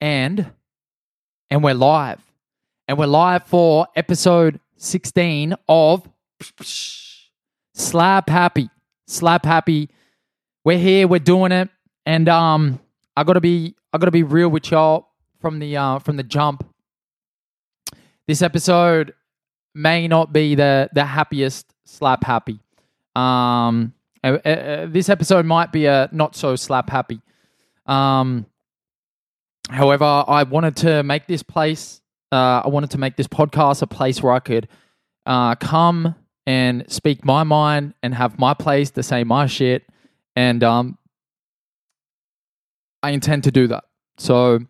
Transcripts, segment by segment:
and and we're live. And we're live for episode 16 of Slap Happy. Slap Happy. We're here, we're doing it. And um I gotta be I gotta be real with y'all from the uh from the jump. This episode may not be the the happiest slap happy. Um uh, uh, uh, this episode might be a not so slap happy. Um However, I wanted to make this place, uh, I wanted to make this podcast a place where I could uh, come and speak my mind and have my place to say my shit. And um, I intend to do that. So,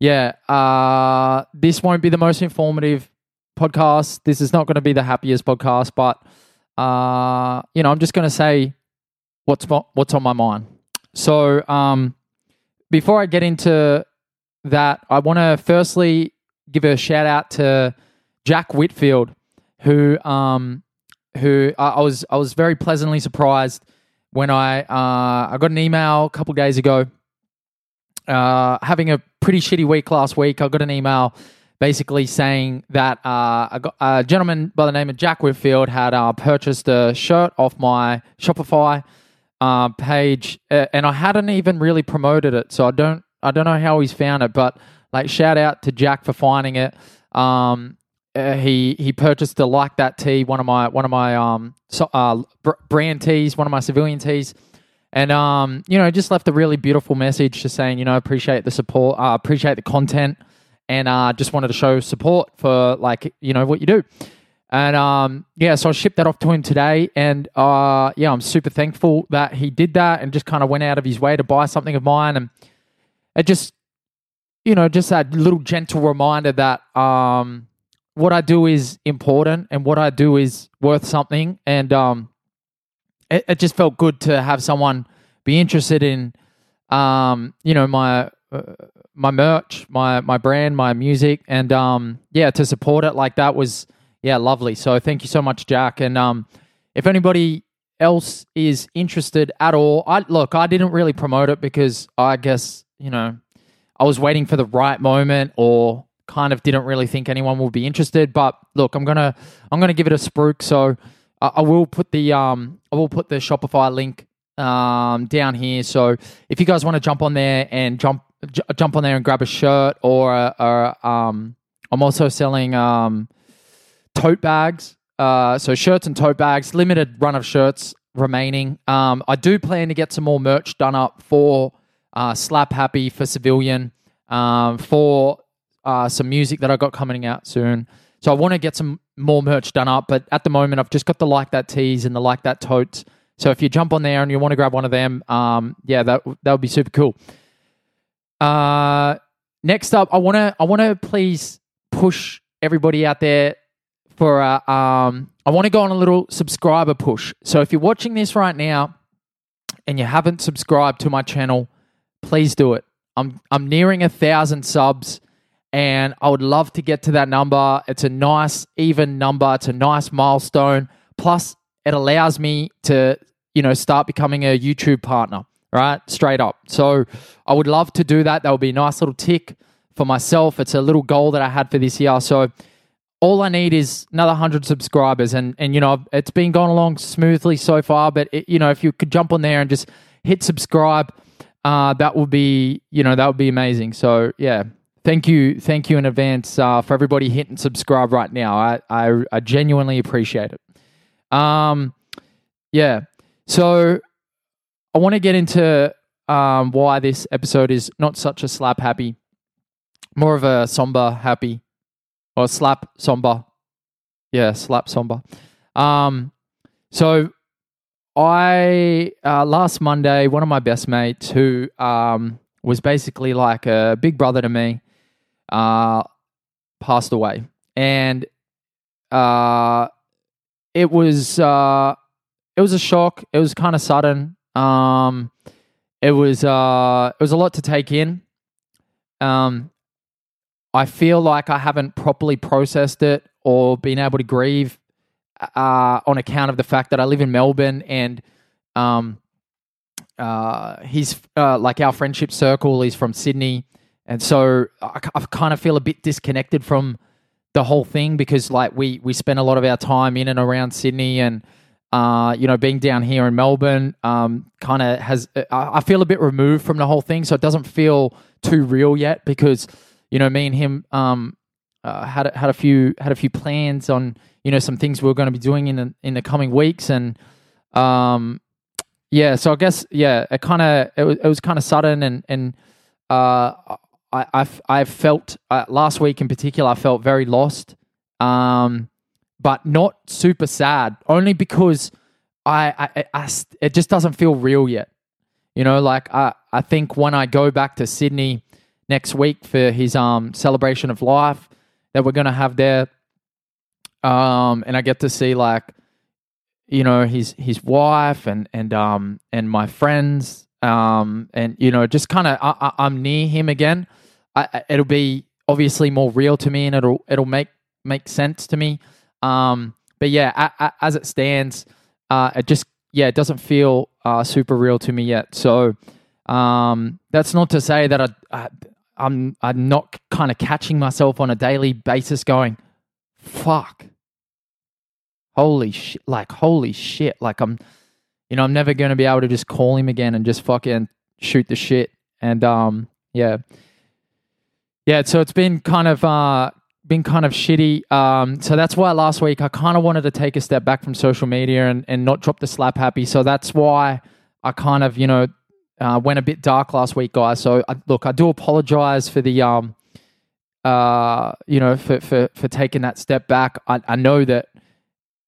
yeah, uh, this won't be the most informative podcast. This is not going to be the happiest podcast, but, uh, you know, I'm just going to say what's, what's on my mind. So, um, before I get into that I want to firstly give a shout out to Jack Whitfield, who um, who I, I was I was very pleasantly surprised when I uh, I got an email a couple days ago. Uh, having a pretty shitty week last week, I got an email basically saying that uh, a, a, gentleman by the name of Jack Whitfield had uh, purchased a shirt off my Shopify uh, page, and I hadn't even really promoted it, so I don't I don't know how he's found it, but like shout out to Jack for finding it. Um, uh, he he purchased a like that tee, one of my one of my um so, uh, brand tees, one of my civilian tees, and um you know just left a really beautiful message, just saying you know appreciate the support, uh, appreciate the content, and uh, just wanted to show support for like you know what you do. And um, yeah, so I shipped that off to him today, and uh, yeah, I'm super thankful that he did that and just kind of went out of his way to buy something of mine. And it just you know just that little gentle reminder that um what I do is important and what I do is worth something. And um it, it just felt good to have someone be interested in um you know my uh, my merch my my brand my music. And um yeah to support it like that was yeah lovely. So thank you so much jack. And um if anybody else is interested at all i look i didn't really promote it because i guess you know, I was waiting for the right moment or kind of didn't really think anyone would be interested. But look, I'm gonna I'm gonna give it a spruik. So I, I will put the um I will put the Shopify link um down here. So if you guys want to jump on there and jump j- jump on there and grab a shirt or a, or um I'm also selling um tote bags. Uh, so shirts and tote bags, limited run of shirts remaining. Um, I do plan to get some more merch done up for uh, Slap Happy for Civilian, um, for uh, some music that I got coming out soon. So I want to get some more merch done up, but at the moment I've just got the like that tees and the like that totes. So if you jump on there and you want to grab one of them, um, yeah, that that would be super cool. Uh, next up, I want to I want to please push everybody out there for um, I want to go on a little subscriber push. So if you're watching this right now and you haven't subscribed to my channel, please do it. I'm I'm nearing a thousand subs, and I would love to get to that number. It's a nice even number. It's a nice milestone. Plus, it allows me to you know start becoming a YouTube partner. Right, straight up. So I would love to do that. That would be a nice little tick for myself. It's a little goal that I had for this year. So all I need is another 100 subscribers and and you know it's been going along smoothly so far but it, you know if you could jump on there and just hit subscribe uh, that would be you know that would be amazing. So yeah, thank you, thank you in advance uh, for everybody hitting subscribe right now. I, I I genuinely appreciate it. Um, yeah. So I want to get into um, why this episode is not such a slap happy, more of a somber happy, or slap somber. Yeah, slap somber. Um, so I uh, last Monday, one of my best mates who um, was basically like a big brother to me, uh, passed away, and uh, it was uh, it was a shock. It was kind of sudden. Um, it was uh, it was a lot to take in. Um, I feel like I haven't properly processed it or been able to grieve uh, on account of the fact that I live in Melbourne and um, uh, he's uh, like our friendship circle is from Sydney. And so I, I kind of feel a bit disconnected from the whole thing because like we we spend a lot of our time in and around Sydney and uh, you know being down here in Melbourne um, kind of has I, I feel a bit removed from the whole thing. So it doesn't feel too real yet because you know me and him um, uh, had had a few had a few plans on you know some things we are going to be doing in the, in the coming weeks and um, yeah so I guess yeah it kind of it was, it was kind of sudden and and uh, I, I've, I've felt uh, last week in particular, I felt very lost, um, but not super sad. Only because I, I, I, it just doesn't feel real yet. You know, like I, I think when I go back to Sydney next week for his um celebration of life that we're gonna have there, um, and I get to see like, you know, his his wife and and um and my friends um, and you know, just kind of I, am near him again. I, it'll be obviously more real to me, and it'll it'll make make sense to me. Um, but yeah, a, a, as it stands, uh, it just yeah, it doesn't feel uh, super real to me yet. So um, that's not to say that I, I I'm I'm not kind of catching myself on a daily basis, going, "Fuck, holy shit!" Like holy shit! Like I'm you know, I'm never going to be able to just call him again and just fucking shoot the shit. And um, yeah, yeah. So it's been kind of uh, been kind of shitty. Um, so that's why last week I kind of wanted to take a step back from social media and, and not drop the slap happy. So that's why I kind of you know uh, went a bit dark last week, guys. So I, look, I do apologize for the um, uh, you know, for for for taking that step back. I, I know that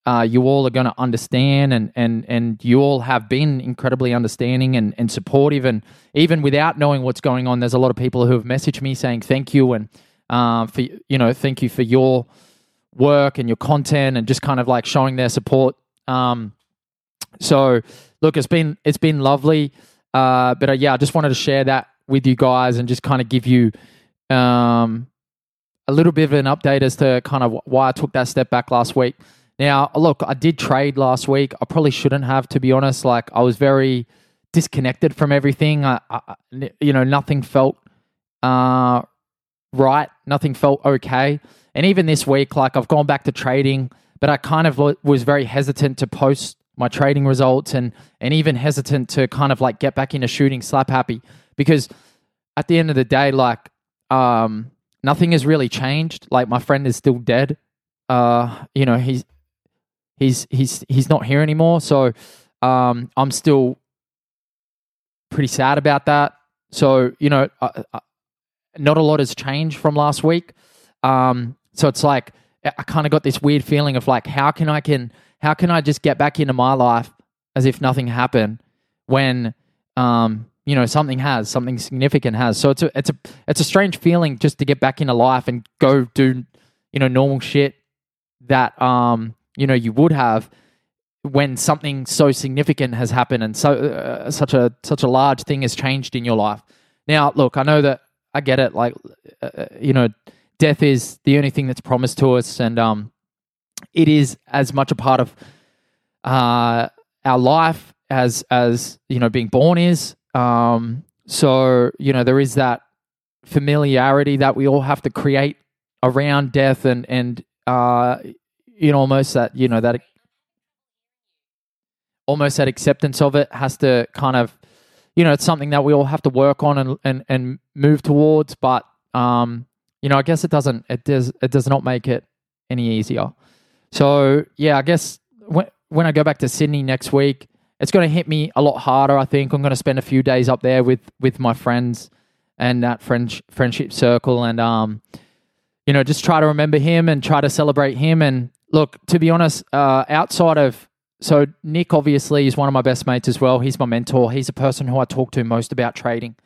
uh, you all are going to understand and, and, and you all have been incredibly understanding and, and supportive. And even without knowing what's going on, there's a lot of people who have messaged me saying thank you and uh, for, you know, thank you for your work and your content and just kind of like showing their support. Um, so look, it's been, it's been lovely. Uh, but uh, yeah, I just wanted to share that with you guys and just kind of give you, um, a little bit of an update as to kind of why I took that step back last week. Now, look, I did trade last week. I probably shouldn't have, to be honest. Like, I was very disconnected from everything. I, I you know, nothing felt uh, right. Nothing felt okay. And even this week, like, I've gone back to trading, but I kind of was very hesitant to post my trading results and and even hesitant to kind of like get back into shooting slap happy because at the end of the day, like, um, nothing has really changed. Like, my friend is still dead. Uh, you know, he's he's he's he's not here anymore. So um, I'm still pretty sad about that. So you know, uh, uh, not a lot has changed from last week. Um, so it's like I kind of got this weird feeling of like, how can I can how can I just get back into my life as if nothing happened when um, you know something has something significant has. So it's a it's a it's a strange feeling just to get back into life and go do you know normal shit that um you know you would have when something so significant has happened and so uh, such a such a large thing has changed in your life. Now, look, I know that I get it. Like, uh, uh, you know, death is the only thing that's promised to us, and um, it is as much a part of uh, our life as as you know being born is. Um, so you know there is that familiarity that we all have to create around death and and uh, you know, almost that, you know, that almost that acceptance of it has to kind of, you know, it's something that we all have to work on and and, and move towards. But um, you know, I guess it doesn't it does it does not make it any easier. So yeah, I guess when when I go back to Sydney next week, it's going to hit me a lot harder. I think I'm going to spend a few days up there with with my friends and that friend friendship circle, and um, you know, just try to remember him and try to celebrate him and look, to be honest, uh, outside of so Nick obviously is one of my best mates as well. He's my mentor. He's the person who I talk to most about trading.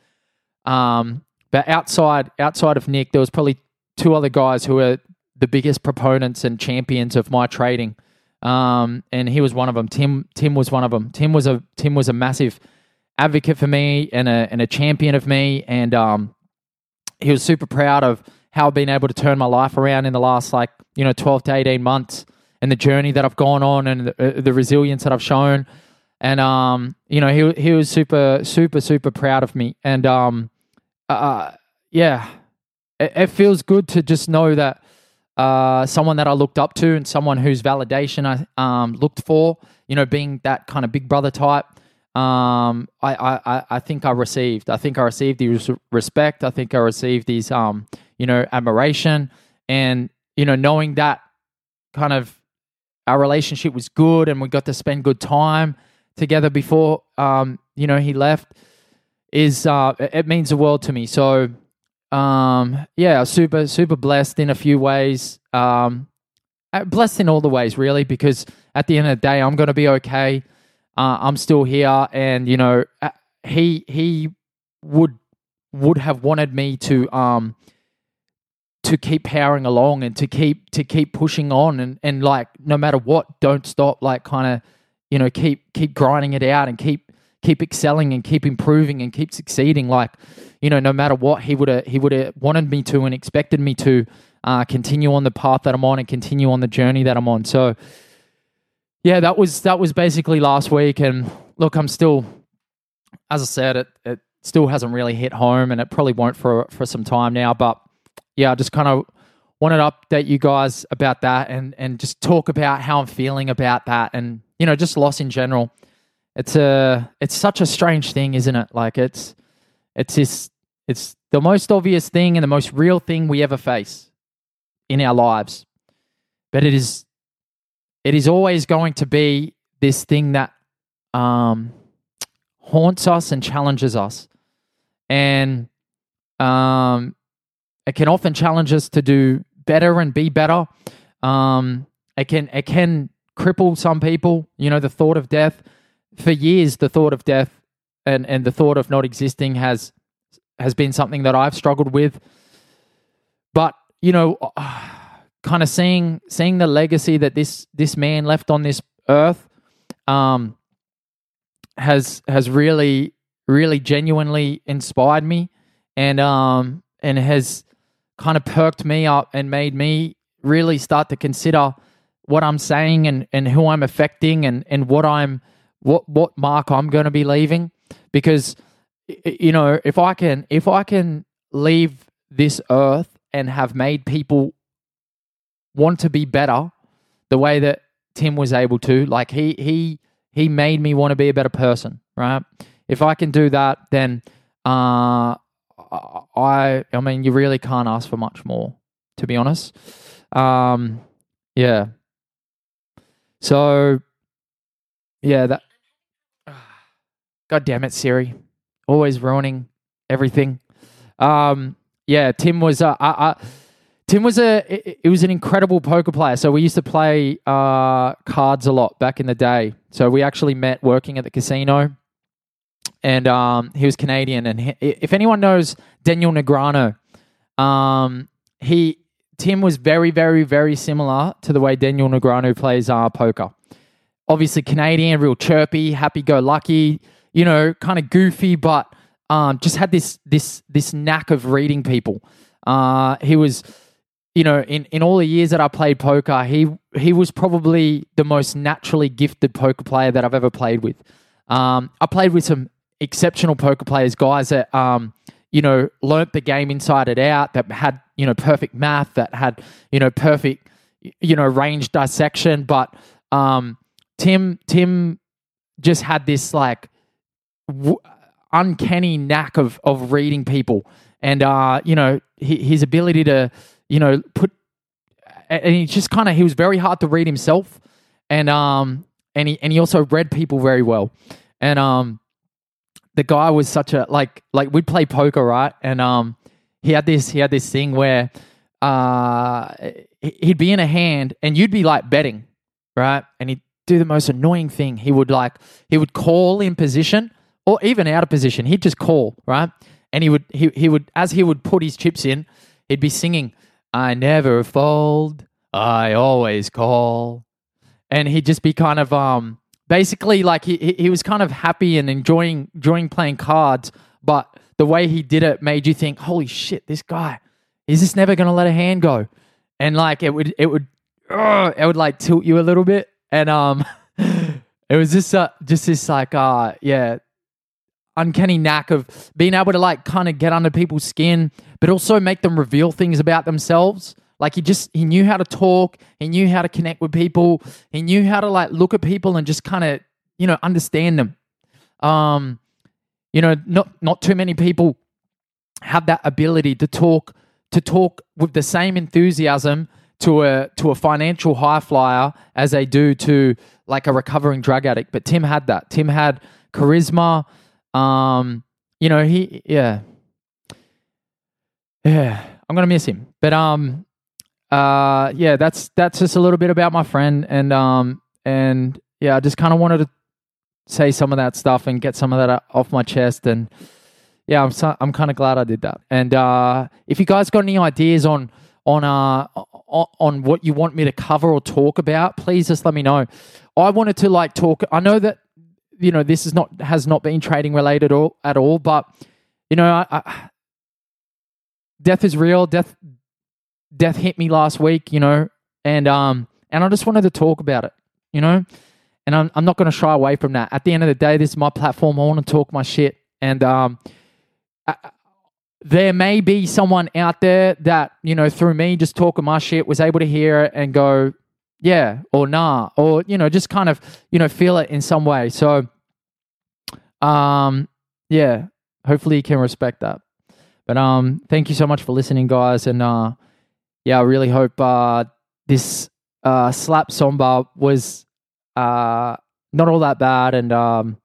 Um, but outside outside of Nick, there was probably two other guys who are the biggest proponents and champions of my trading. Um, and he was one of them. Tim Tim was one of them. Tim was a Tim was a massive advocate for me and a and a champion of me. And um, he was super proud of how I've been able to turn my life around in the last like you know 12 to 18 months and the journey that I've gone on and the, uh, the resilience that I've shown and um you know he he was super super super proud of me and um uh yeah, it, it, feels good to just know that uh, someone that I looked up to and someone whose validation I um, looked for, you know, being that kind of big brother type. Um, I, I, I think I received. I think I received these respect. I think I received his um, you know, admiration, and you know, knowing that kind of our relationship was good and we got to spend good time together before um, you know he left is uh, it means the world to me. So um, yeah, super super blessed in a few ways. Um, uh, blessed in all the ways really because at the end of the day I'm going to be okay. Uh, I'm still here, and you know uh, he he would would have wanted me to um to keep powering along and to keep to keep pushing on and and like no matter what don't stop like kind of you know keep keep grinding it out and keep keep excelling and keep improving and keep succeeding. Like you know no matter what he would have he would have wanted me to and expected me to uh, continue on the path that I'm on and continue on the journey that I'm on. So yeah that was that was basically last week. And look I'm still as I said it it still hasn't really hit home and it probably won't for for some time now. But yeah, I just kind of wanted to update you guys about that and and just talk about how I'm feeling about that and you know just loss in general. It's a it's such a strange thing, isn't it? Like it's it's this it's the most obvious thing and the most real thing we ever face in our lives. But it is it is always going to be this thing that um haunts us and challenges us. And um it can often challenge us to do better and be better. Um, it can it can cripple some people. You know, the thought of death. For years, the thought of death and and the thought of not existing has has been something that I've struggled with. But you know, kind of seeing seeing the legacy that this this man left on this earth, um, has has really really genuinely inspired me, and um and has kind of perked me up and made me really start to consider what I'm saying and, and who I'm affecting and, and what I'm what what mark I'm going to be leaving because you know if I can if I can leave this earth and have made people want to be better the way that Tim was able to like he he he made me want to be a better person right if I can do that then uh I I mean, you really can't ask for much more, to be honest. Um, yeah. So, yeah, that. God damn it, Siri, always ruining everything. Um, yeah, Tim was. Uh, I, I, Tim was a. It, it, was an incredible poker player. So we used to play uh, cards a lot back in the day. So we actually met working at the casino and um, he was Canadian. And he, if anyone knows Daniel Negreanu, um, he Tim was very, very, very similar to the way Daniel Negreanu plays uh, poker. Obviously, Canadian, real chirpy, happy-go-lucky, you know, kind of goofy, but um, just had this this this knack of reading people. Uh, he was, you know, in, in all the years that I played poker, he he was probably the most naturally gifted poker player that I've ever played with. Um, I played with some exceptional poker players, guys that um, you know learnt the game inside and out, that had you know perfect math, that had you know perfect you know range dissection. But um, Tim Tim just had this like w- uncanny knack of of reading people, and uh, you know his ability to you know put and he just kind of he was very hard to read himself, and um and he and he also read people very well, and um the guy was such a like like we'd play poker right? And um he had this he had this thing where uh he'd be in a hand and you'd be like betting right? And he'd do the most annoying thing. He would like he would call in position or even out of position he'd just call right and he would he, he would as he would put his chips in he'd be singing i never fold i always call and he'd just be kind of um basically like he he was kind of happy and enjoying enjoying playing cards, but the way he did it made you think, "Holy shit, this guy is this never going to let a hand go?" And like it would it would it would like tilt you a little bit, and um, it was just uh, just this like uh yeah. Uncanny knack of being able to like kind of get under people's skin, but also make them reveal things about themselves. Like he just he knew how to talk, he knew how to connect with people, he knew how to like look at people and just kind of you know understand them. Um, you know, not not too many people have that ability to talk to talk with the same enthusiasm to a to a financial high flyer as they do to like a recovering drug addict. But Tim had that. Tim had charisma. Um, you know, he yeah. Yeah, I'm gonna miss him. But um uh yeah, that's that's just a little bit about my friend and um and yeah, I just kind of wanted to say some of that stuff and get some of that off my chest and yeah, I'm so, I'm kind of glad I did that. And uh if you guys got any ideas on on uh on what you want me to cover or talk about, please just let me know. I wanted to like talk. I know that you know this is not has not been trading related or, at all, but you know, I, I, death is real. Death death hit me last week. You know, and um and I just wanted to talk about it. You know, and I'm I'm not going to shy away from that. At the end of the day, this is my platform. I want to talk my shit, and um. I, there may be someone out there that you know through me just talking my shit was able to hear it and go yeah or nah or you know just kind of you know feel it in some way. So um yeah hopefully you can respect that. But um thank you so much for listening guys and uh yeah i really hope uh this uh slap somber was uh not all that bad and um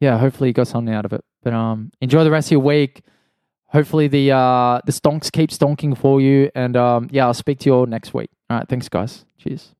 yeah hopefully you got something out of it. But um enjoy the rest of your week hopefully the uh the stonks keep stonking for you and um yeah i'll speak to you all next week. All right thanks guys. Cheers